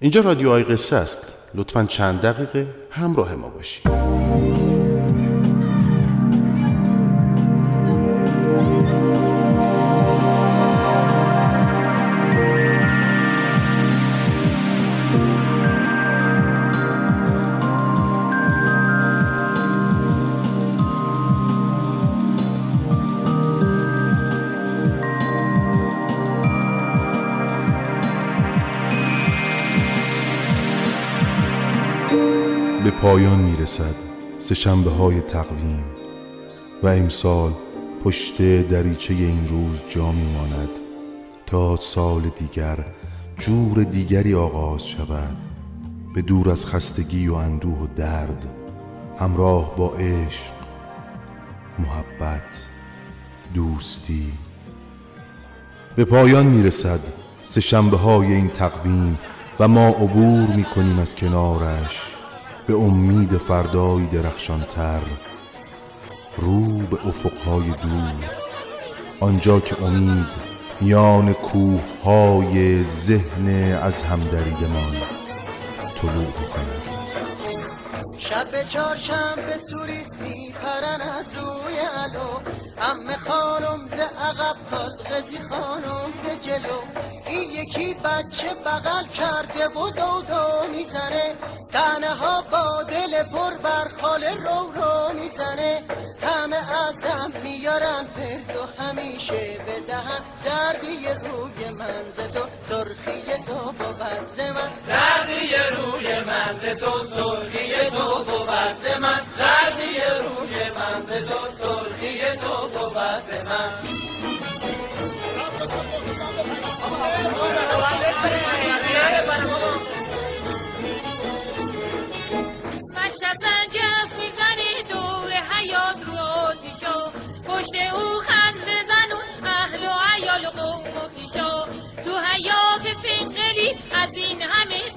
اینجا رادیو قصه است. لطفا چند دقیقه همراه ما باشید. پایان می رسد سه شنبه های تقویم و امسال پشت دریچه این روز جا می ماند تا سال دیگر جور دیگری آغاز شود به دور از خستگی و اندوه و درد همراه با عشق محبت دوستی. به پایان می رسد سه شنبه های این تقویم و ما عبور می کنیم از کنارش. به امید فردای درخشانتر رو به افقهای دور. آنجا که امید میان کوه های ذهن از هم دریدمان طلوع می‌کند. شب چهارشنبه سوریست میپرن از روی علو همه خانم ز عقب زی خانم ز جلو. این یکی بچه بغل کرده و دو دو می‌زنه. تنه ها با دل پر بر خاله رو رو می‌زنه. همه از دم میارن فرد و همیشه به دهن. زردی روی منز تو سرخی تو بود من. زردی روی منز تو سرخی تو. بود من زردی روی منز تو سرخی تو بود من مشت سنجز می‌زنی دور حیات رو آتیشا پشت او خند بزنون اهل و عیال و قوم و تو حیات فنقلی از این همه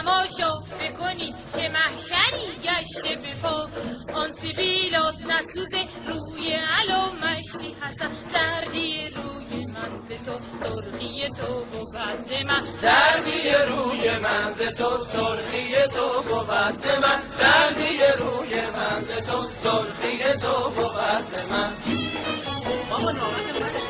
تماشا بکنی که محشری گشته بپا آن سیبیلات نسوزه روی علو مشتی حسن. زردی روی منز تو سرخی تو و بعد من. زردی روی منز تو سرخی تو بود من. زردی روی منز تو سرخی تو بود من. اثر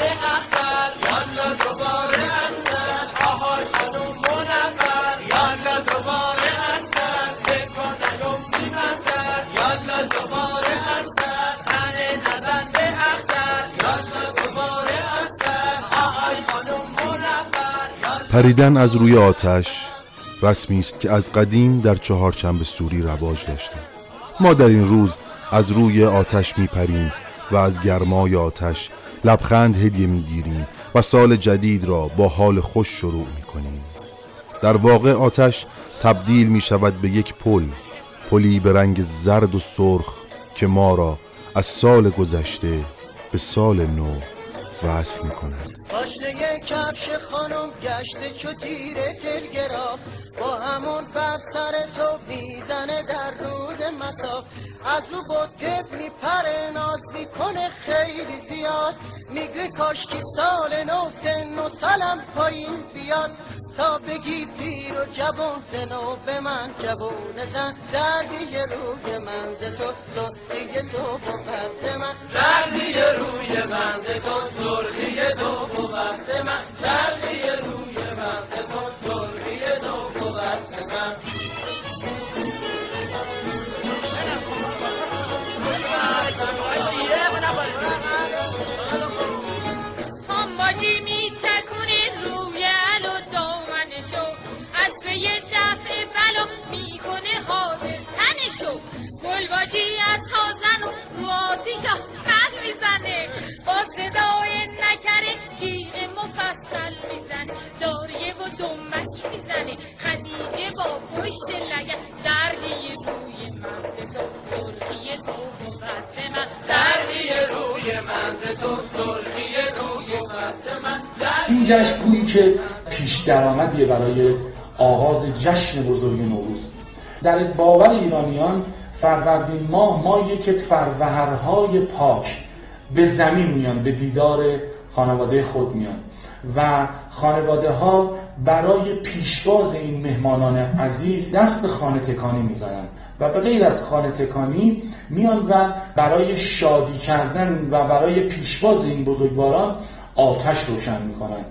پریدن از روی آتش رسمی است که از قدیم در چهارشنبه سوری رواج داشته ما در این روز از روی آتش میپریم و از گرمای آتش لبخند هدیه می‌گیریم و سال جدید را با حال خوش شروع می‌کنیم. در واقع آتش تبدیل می شود به یک پل پلی به رنگ زرد و سرخ که ما را از سال گذشته به سال نو وصل می کند کفش خانم گشته چو تیر تلگراف با همون بر سر تو می‌زنه در روز مساف از رو تپ میپره ناز می‌کنه خیلی زیاد. میگه کاشکی سال نو سن و سلم پایین بیاد. تا بگی پیر و جوان زنو به من جوون زن. زردی روی منز تو زرقی تو بود من. زردی روی منز تو سرخی تو بود من. زردی روی تو سرخی تو گلباجی از سازن رو آتیشا چل می‌زنه. با صدای نکرکی مفصل می‌زنه. داریه و دمک می‌زنه. خدیجه با پشت لگن زردی روی من ز تو سرخی تو و من. زردی روی من ز تو سرخی روی من. این جشن که پیش درآمدیه برای آغاز جشن بزرگ نوروز. در باور ایرانیان فروردین ماه ماهیه که فروهرهای پاک به زمین میان به دیدار خانواده خود میان. و خانواده ها برای پیشواز این مهمانان عزیز دست به خانه تکانی می‌زنن و به غیر از خانه تکانی میان و برای شادی کردن و برای پیشواز این بزرگواران آتش روشن می‌کنن.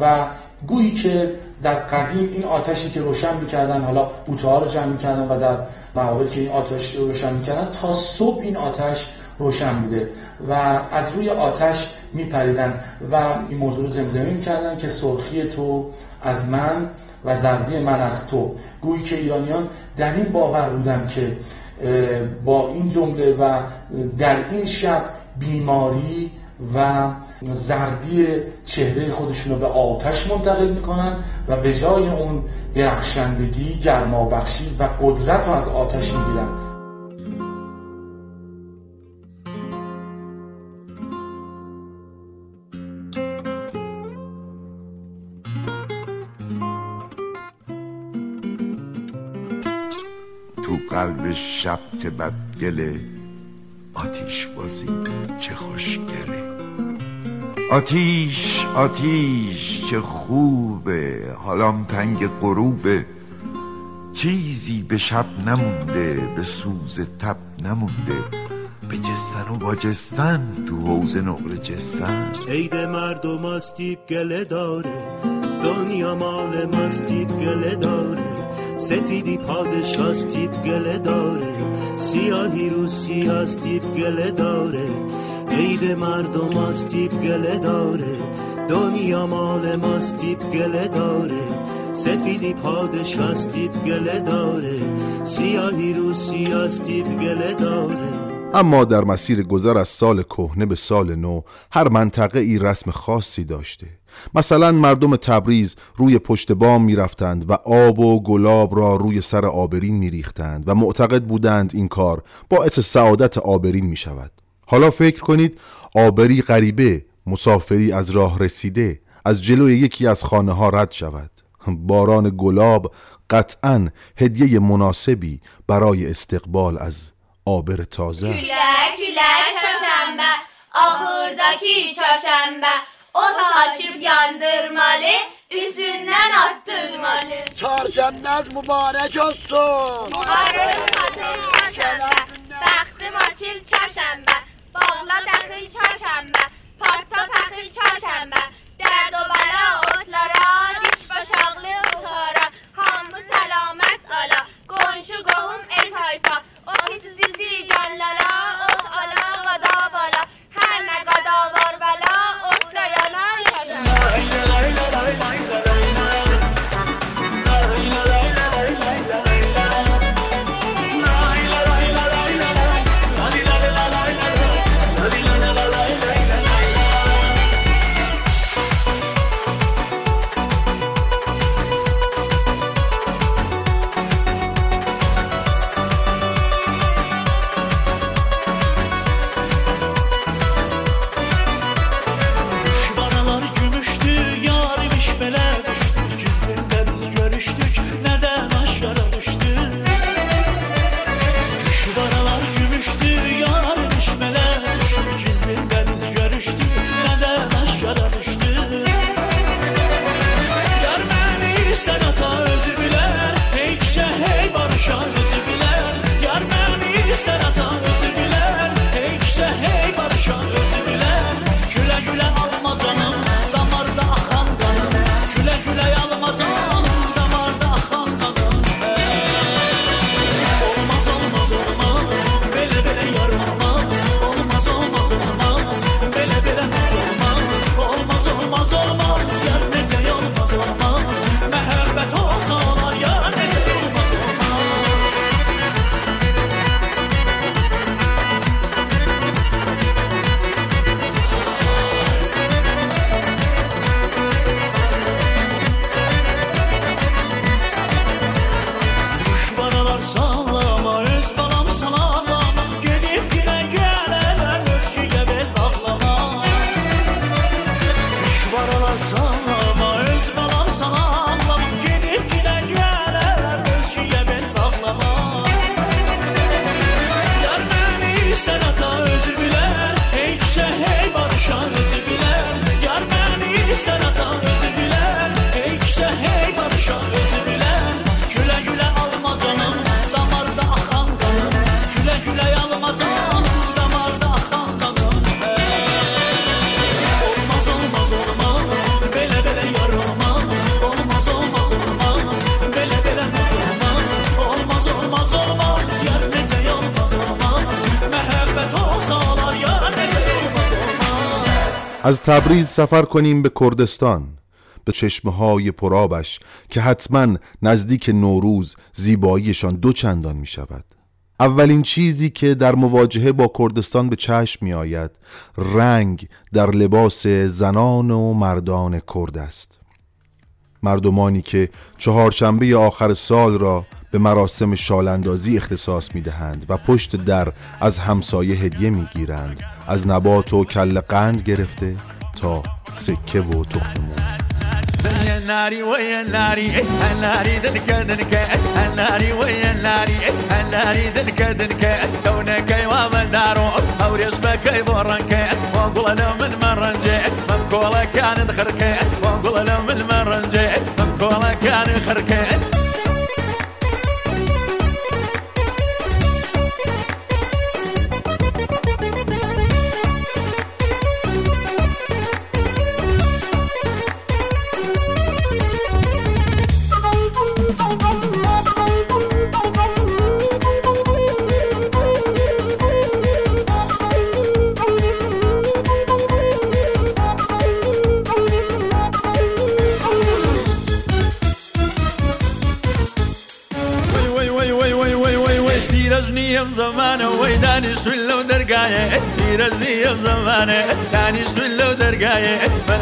و گویی که در قدیم این آتشی که روشن می‌کردن حالا بوته ها رو جمع می‌کردن و در مقابل که این آتش رو روشن می‌کردن تا صبح این آتش روشن بوده و از روی آتش میپریدن و این موضوع رو زمزمه می‌کردن که سرخی تو از من و زردی من از تو. گویی که ایرانیان در این باور بودن که با این جمله و در این شب بیماری و زردی چهره خودشون رو به آتش منتقل می‌کنن و به جای اون درخشندگی گرمابخشی و قدرت رو از آتش می‌گیرن. تو قلب شب بدگله آتیش بازی چه خوشگله. آتیش آتیش چه خوبه حالام تنگ غروبه. چیزی به شب نمونده به سوز تب نمونده. به جستن و باجستن تو حوز نقل جستن. عید مردم ماستیب گله داره دنیا مال ماستیب گله داره. سفیدی پادشاستیب گله داره سیاهی رو سیاستیب گله داره. عید مردم ماستیب گله داره. دنیا مال ماستیب گله داره. سفیدی پادشاستیب گله داره. سیاهی رو سیاستیب گله داره. اما در مسیر گذر از سال کهنه به سال نو هر منطقه ای رسم خاصی داشته. مثلا مردم تبریز روی پشت بام می‌رفتند و آب و گلاب را روی سر آبرین میریختند و معتقد بودند این کار باعث سعادت آبرین می شود حالا فکر کنید آبری غریبه مسافری از راه رسیده از جلوی یکی از خانه‌ها رد شود. باران گلاب قطعاً هدیه مناسبی برای استقبال از آبر تازه. کلک لا چشەمب اهورداکی چشەمب او تا چيب ياندرمالي يزيندن اتدرمالي چشەمز مبارک olsun مبارک هات از تبریز سفر کنیم به کردستان به چشمه های پرابش که حتما نزدیک نوروز زیباییشان دو چندان می شود اولین چیزی که در مواجهه با کردستان به چشم می آید رنگ در لباس زنان و مردان کرد است. مردمانی که چهارشنبه آخر سال را به مراسم شالاندازی اختصاص می دهند و پشت در از همسایه هدیه می گیرند از نبات و کل قند گرفته تا سکه و تخم مرغ يا ناري ويا ناري ناري دنكا دنكا ناري ويا ناري ناري دنكا دنكا كونك ومن دارو او رسمك يضرنك وقول له من مرنجي ممكوله كان خركي وقول له من مرنجي ممكوله كان خركي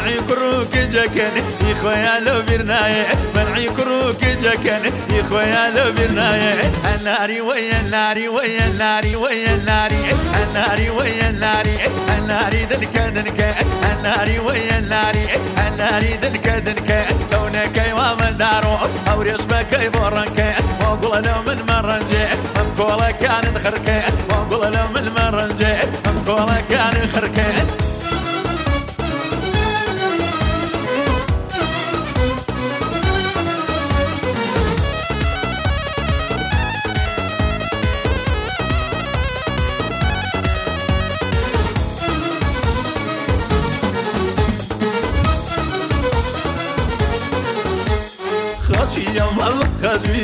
منعي كروك جكن يا خويا لو برناي منعي كروك جكن يا خويا لو برناي الناري ويا الناري ويا الناري ويا الناري. الناري ويا الناري الناري دنك دنك الناري ويا الناري الناري دنك دنك كونك يوام دارو أو رسمك يبرنك وأقول أنا من مرة نجيت مقولة كانت خركة وأقول أنا من مرة نجيت مقولة كانت خركة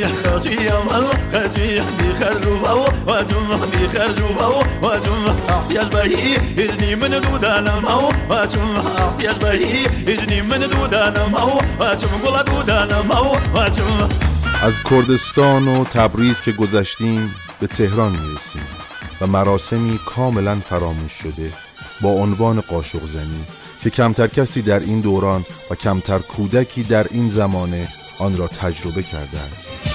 خجيح الله خجيح دي خرجوا وجمع دي خرجوا وجمع احتياج بهي اجني من دود انا مو وجمع احتياج بهي اجني من دود انا مو وجمع قول دود انا مو وجمع از کردستان و تبریز که گذشتیم به تهران می‌رسیم و مراسمی کاملا فراموش شده با عنوان قاشق زنی که کمتر کسی در این دوران و کمتر کودکی در این زمانه آن را تجربه کرده است.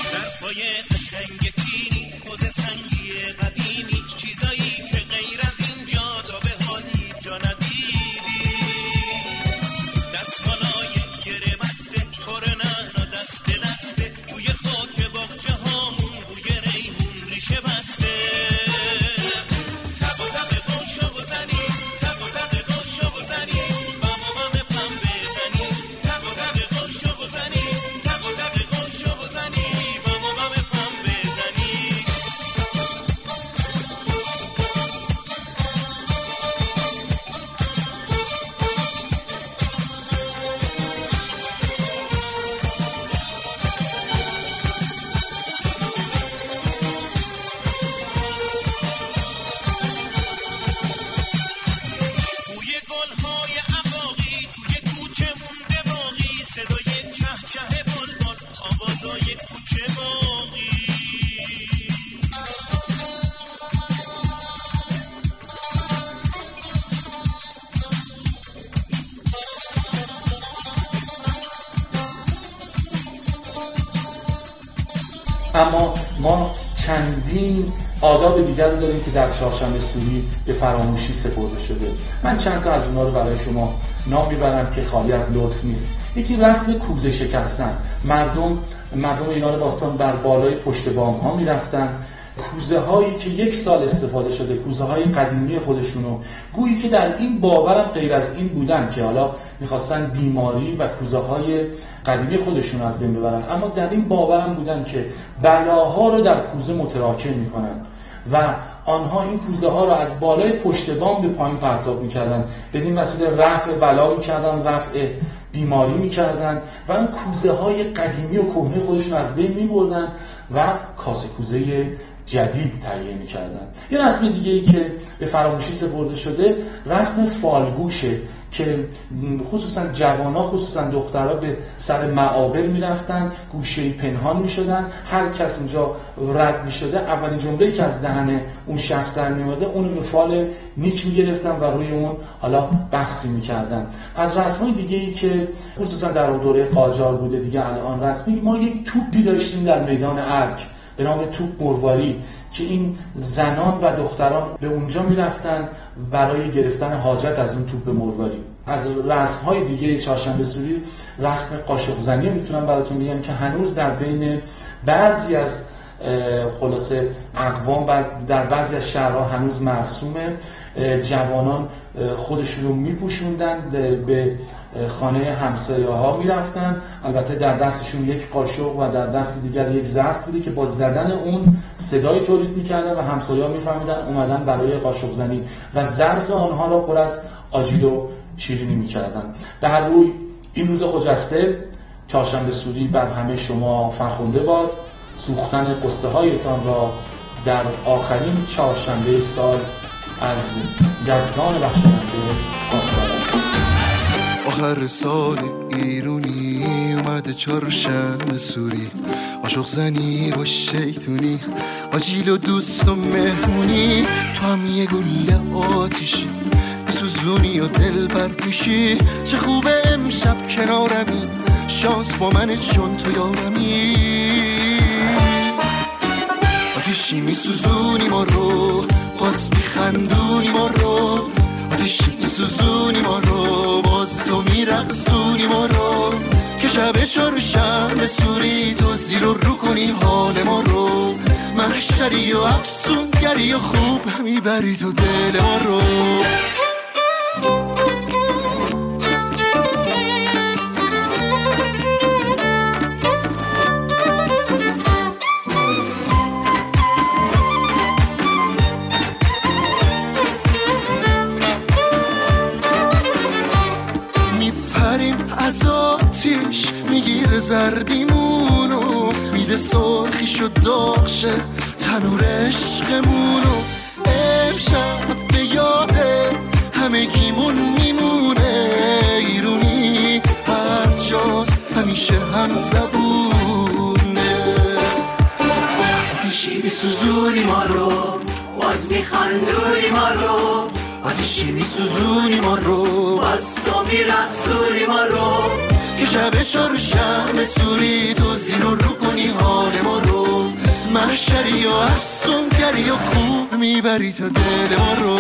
اما ما چندین آداب دیگر رو داریم که در چهارشنبه سوری به فراموشی سپرده شده. من چند تا از اونها رو برای شما نام می‌برم که خالی از لطف نیست. یکی رسم کوزه شکستن. مردم مردم ایران باستان بر بالای پشت بام ها می‌رفتن. کوزه هایی که یک سال استفاده شده کوزه های قدیمی خودشونو. گویی که در این باورم غیر از این بودن که حالا می‌خواستن بیماری و کوزه های قدیمی خودشون از بین ببرن. اما در این باورم بودن که بلاها رو در کوزه متراکم می‌کنن و آنها این کوزه ها را از بالای پشت بام به پایین پرتاب می‌کردن. بدین وسیله رفع بلا می‌کردن رفع بیماری می‌کردن و اون کوزه های قدیمی و کهنه خودشون از بین میبردن و کاسه کوزه جدید تهیه می‌کردن. یه رسم دیگه ای که به فراموشی سپرده شده رسم فالگوشه که خصوصا جوانا خصوصا دخترها به سر معابر می‌رفتن گوشه پنهان می‌شدن هر کس اونجا رد می‌شده اولین جمله که از دهن اون شخص در میومده اونو به فال نیک می‌گرفتن و روی اون حالا بحثی می‌کردن. از رسم دیگه ای که خصوصا در دوره قاجار بوده دیگه الان رسمی ما یک توپی داشتیم در میدان ارک. به نام توپ مرواری که این زنان و دختران به اونجا می‌رفتن برای گرفتن حاجت از این توپ مرواری. از رسم های دیگه چهارشنبه سوری رسم قاشق زنی می‌تونم براتون بگم که هنوز در بین بعضی از خلاصه اقوام در بعضی از شهرها هنوز مرسومه. جوانان خودشون رو میپوشوندن به خانه همسایه ها می‌رفتن. البته در دستشون یک قاشق و در دست دیگر یک ظرف بودی که با زدن اون صدای تولید می‌کردن و همسایه ها میفهمیدن اومدن برای قاشق زنی. و ظرف آنها را پر از آجیل و شیرینی می‌کردن. به هر روی این روز خجسته چهارشنبه سوری بر همه شما فرخنده باد. سوختن قصه هایتان را در آخرین چهارشنبه سال از یزدان بخشنده آخر سال ایرونی اومده چهارشنبه سوری. عاشق زنی با شیطونی. آجیل و دوست و مهمونی. تو هم یه گله آتیشی. سوزونی و دل بر پیشی چه خوبه امشب کنارمی. شانس با من چون تو یارمی. آتیشی میسوزونی ما رو. باز میخندونی ما رو. آتیشی میسوزونی ما رو. باز تو میرقصونی ما رو که شب چهارشنبه سوری تو زیر و رو کنی حال ما رو. محشری و افسونگری و خوب می‌بری تو دل ما رو. که شب چهارشنبه سوری تو زیر و رو کنی حال ما رو. محشری و افسونگری و خوب می‌بری تا دل ما رو.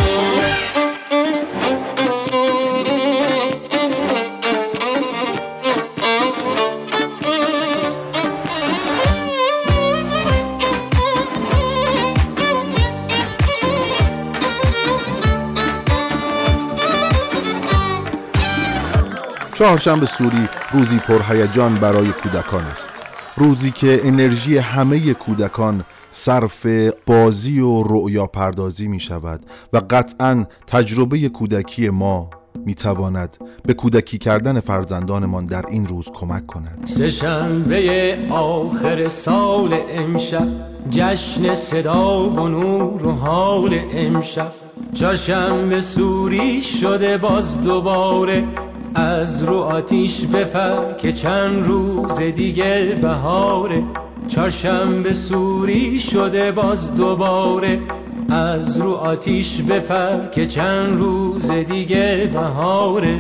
چهارشنبه سوری روزی پرهیجان برای کودکان است. روزی که انرژی همه کودکان صرف بازی و رؤیا پردازی می شود و قطعا تجربه کودکی ما می تواند به کودکی کردن فرزندانمان در این روز کمک کند. سه شنبه آخر سال امشب جشن صدا و نور و حال امشب. چهارشنبه سوری شده باز دوباره. از رو آتیش بپر که چند روز دیگه بهاره. چهارشنبه سوری شده باز دوباره. از رو آتیش بپر که چند روز دیگه بهاره.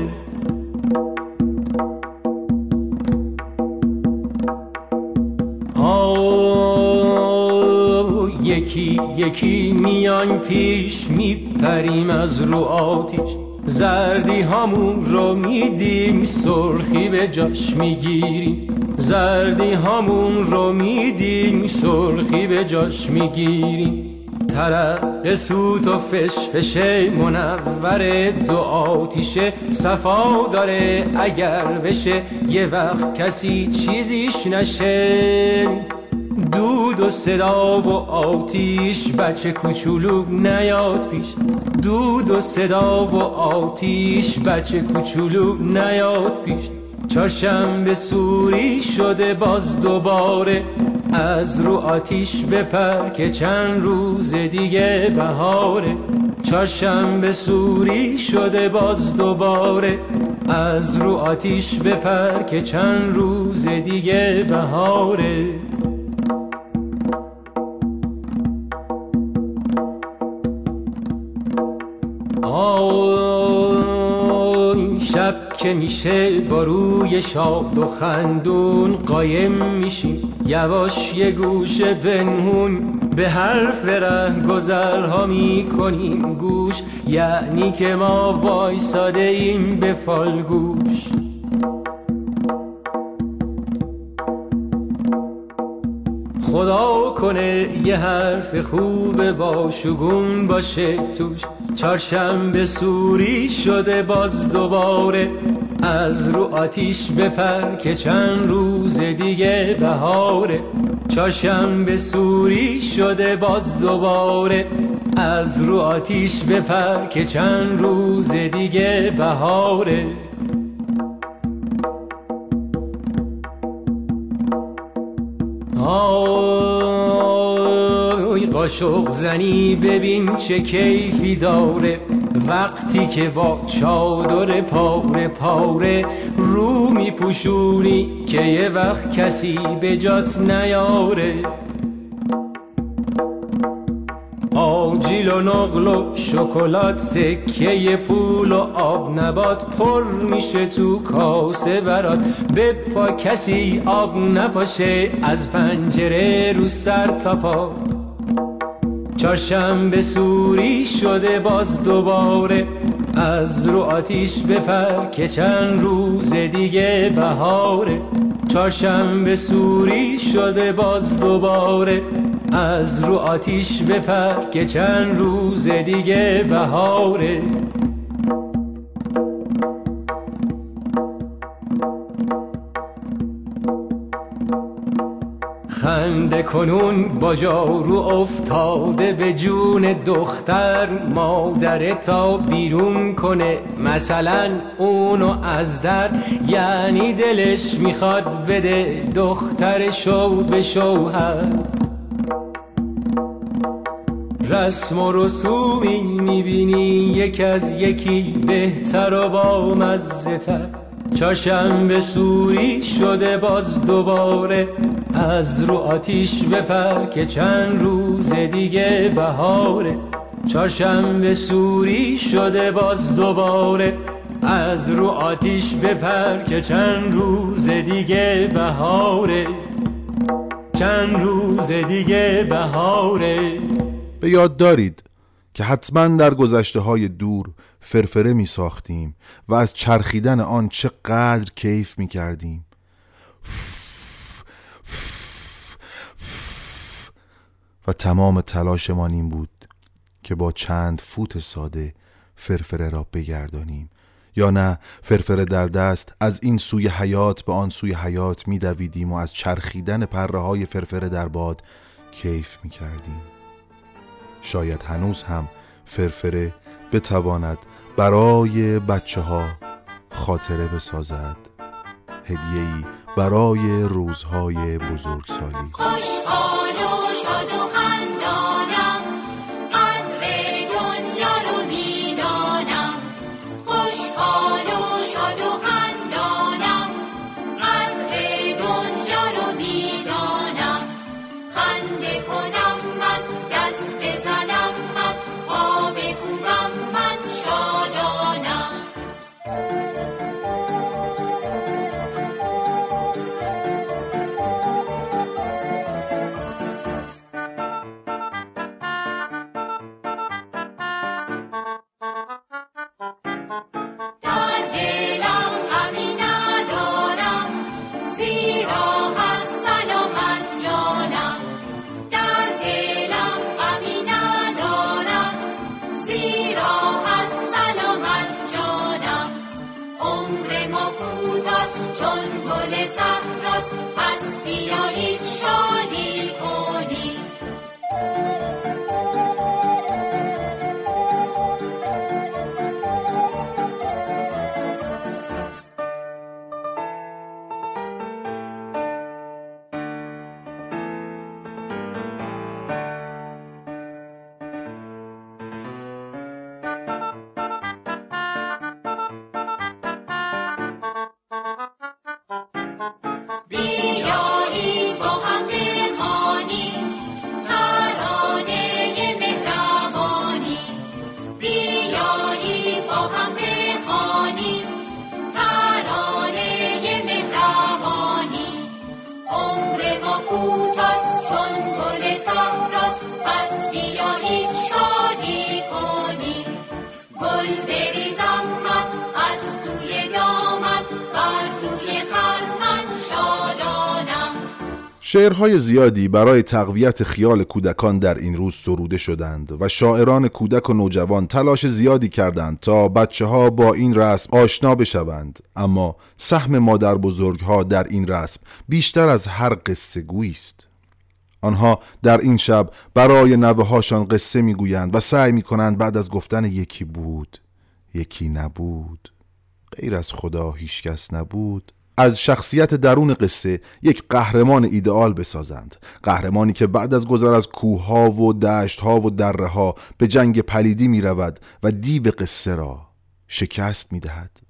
یکی میان پیش میپریم از رو آتیش. زردی همون رو میدیم سرخی به جاش می‌گیریم. زردی همون رو میدیم سرخی به جاش می‌گیریم. طرق سوت و فش منور دو آتیشه صفا داره اگر بشه یه وقت کسی چیزیش نشه. دود و صدا و آتیش بچه کوچولو نیاد پیش. دود و صدا و آتیش بچه کوچولو نیاد پیش. چهارشنبه سوری شده باز دوباره از رو آتیش بپر که چند روز دیگه بهاره. چهارشنبه سوری شده باز دوباره از رو آتیش بپر که چند روز دیگه بهاره. که میشه با روی شاد و خندون قایم میشیم یواش یه گوش پنهون به حرف ره گذرها می‌کنیم گوش. یعنی که ما وایساده ایم به فالگوش. خدا کنه یه حرف خوب با شگون باشه توش. چهارشنبه سوری شده باز دوباره. از رو آتیش بپر که چند روز دیگه بهاره. چهارشنبه سوری شده باز دوباره. از رو آتیش بپر که چند روز دیگه بهاره. آی قاشق زنی ببین چه کیفی داره. وقتی که با چادر پاره پاره رو میپوشونی که یه وقت کسی به جات نیاره. آجیل و نقل و شکلات سکه پول و آب نبات پر میشه تو کاسه برات. به پا کسی آب نپاشه از پنجره رو سر تا پا. چهارشنبه سوری شده باز دوباره. از رو آتیش بپر که چند روز دیگه بهاره. چهارشنبه سوری شده باز دوباره. از رو آتیش بپر که چند روز دیگه بهاره. کنون با جارو افتاده به جون دختر مادر تا بیرون کنه. مثلا اونو از در یعنی دلش می‌خواد بده دختر شو به شوهر. رسم و رسومی می‌بینی یک از یکی بهتر و با مزه تر چاشنبه سوری شده باز دوباره از رو آتیش بپر که چند روز دیگه بهاره. چهارشنبه سوری شده باز دوباره. از رو آتیش بپر که چند روز دیگه بهاره. چند روز دیگه بهاره. به یاد دارید که حتما در گذشته های دور فرفره می ساختیم و از چرخیدن آن چقدر کیف می کردیم و تمام تلاشمان این بود که با چند فوت ساده فرفره را بگردانیم. یا نه فرفره در دست از این سوی حیات به آن سوی حیات می و از چرخیدن پره های فرفره در باد کیف می کردیم شاید هنوز هم فرفره بتواند برای بچه ها خاطره بسازد. هدیه‌ای برای روزهای بزرگسالی. خوشحال و شاد و خندانم شعرهای زیادی برای تقویت خیال کودکان در این روز سروده شدند و شاعران کودک و نوجوان تلاش زیادی کردند تا بچه ها با این رسم آشنا بشوند. اما سهم مادر بزرگ ها در این رسم بیشتر از هر قصه گویی است. آنها در این شب برای نوه هاشان قصه می‌گویند و سعی می کنند بعد از گفتن یکی بود یکی نبود. غیر از خدا هیچکس نبود. از شخصیت درون قصه یک قهرمان ایدئال بسازند. قهرمانی که بعد از گذر از کوهها و دشتها و دره ها به جنگ پلیدی می رود و دیو قصه را شکست می دهد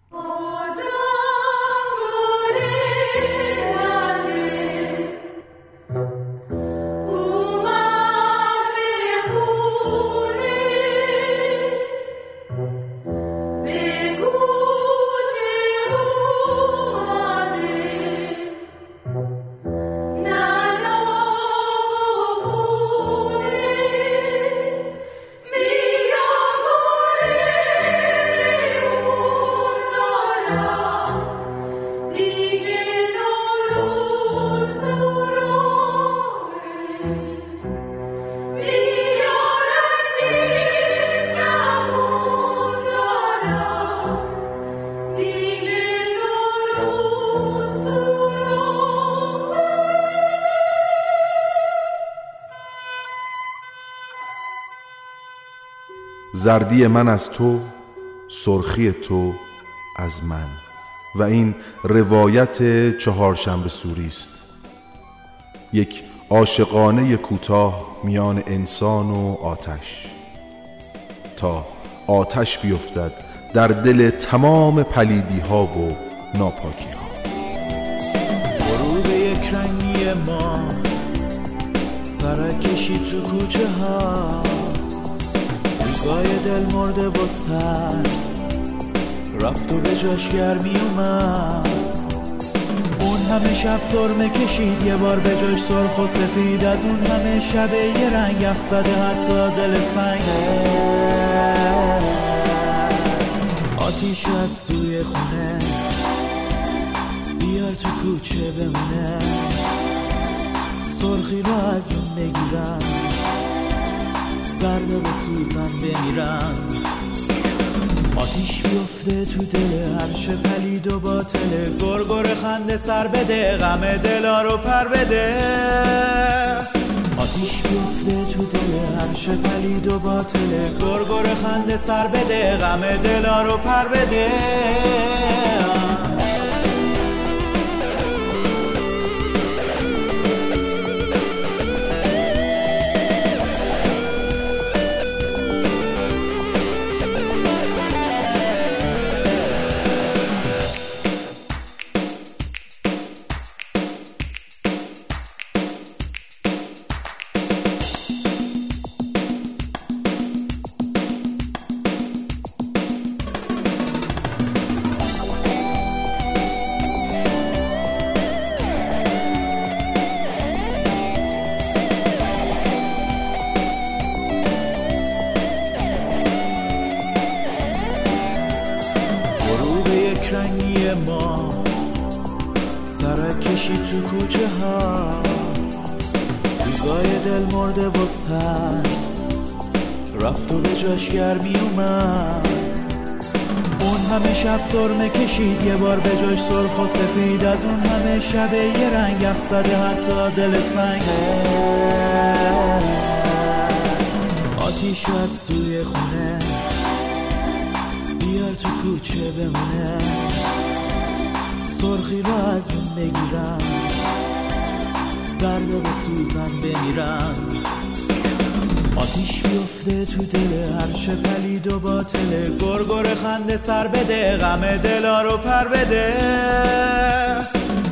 زردی من از تو سرخی تو از من. و این روایت چهارشنبه سوری است. یک عاشقانه کوتاه میان انسان و آتش. تا آتش بیفتد در دل تمام پلیدی ها و ناپاکی ها ما سرکشی تو کوچه ها روزای دل مرده و سرد. رفت و به جاش گرمی اومد. اون همه شب سرمه کشید یه بار به جاش سرخ و سفید. از اون همه شب یه رنگ یخ زده حتی دل سنگه آتیش از سوی خونه. بیار تو کوچه بمونه. سرخی رو از اون بگیرم. زرد به سوزن بمیرن. آتیش بیفته تو دل هرش پلید و باطله گرگر خنده سر بده غم دلا رو پر بده. آتیش بیفته تو دل هرش پلید و باطله گرگر خنده سر بده غم دلا رو پر بده. و جاش گرمی اومد. اون همه شب سرمه کشید یه بار به جاش سرخ و سفید. از اون همه شب یه رنگ یخ حتی دل سنگه آتیش از سوی خونه. بیار تو کوچه بمونه. سرخی رو از اون بگیرم. زرد به سوزن بمیرن آتیش بیفته تو دل هرش پلید و باطله گرگر خنده سر بده غم دلا رو پر بده.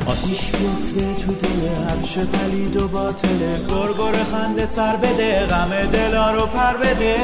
آتیش گفته تو دل هرچه پلید و باطله گرگر خنده سر بده غم دلا رو پر بده.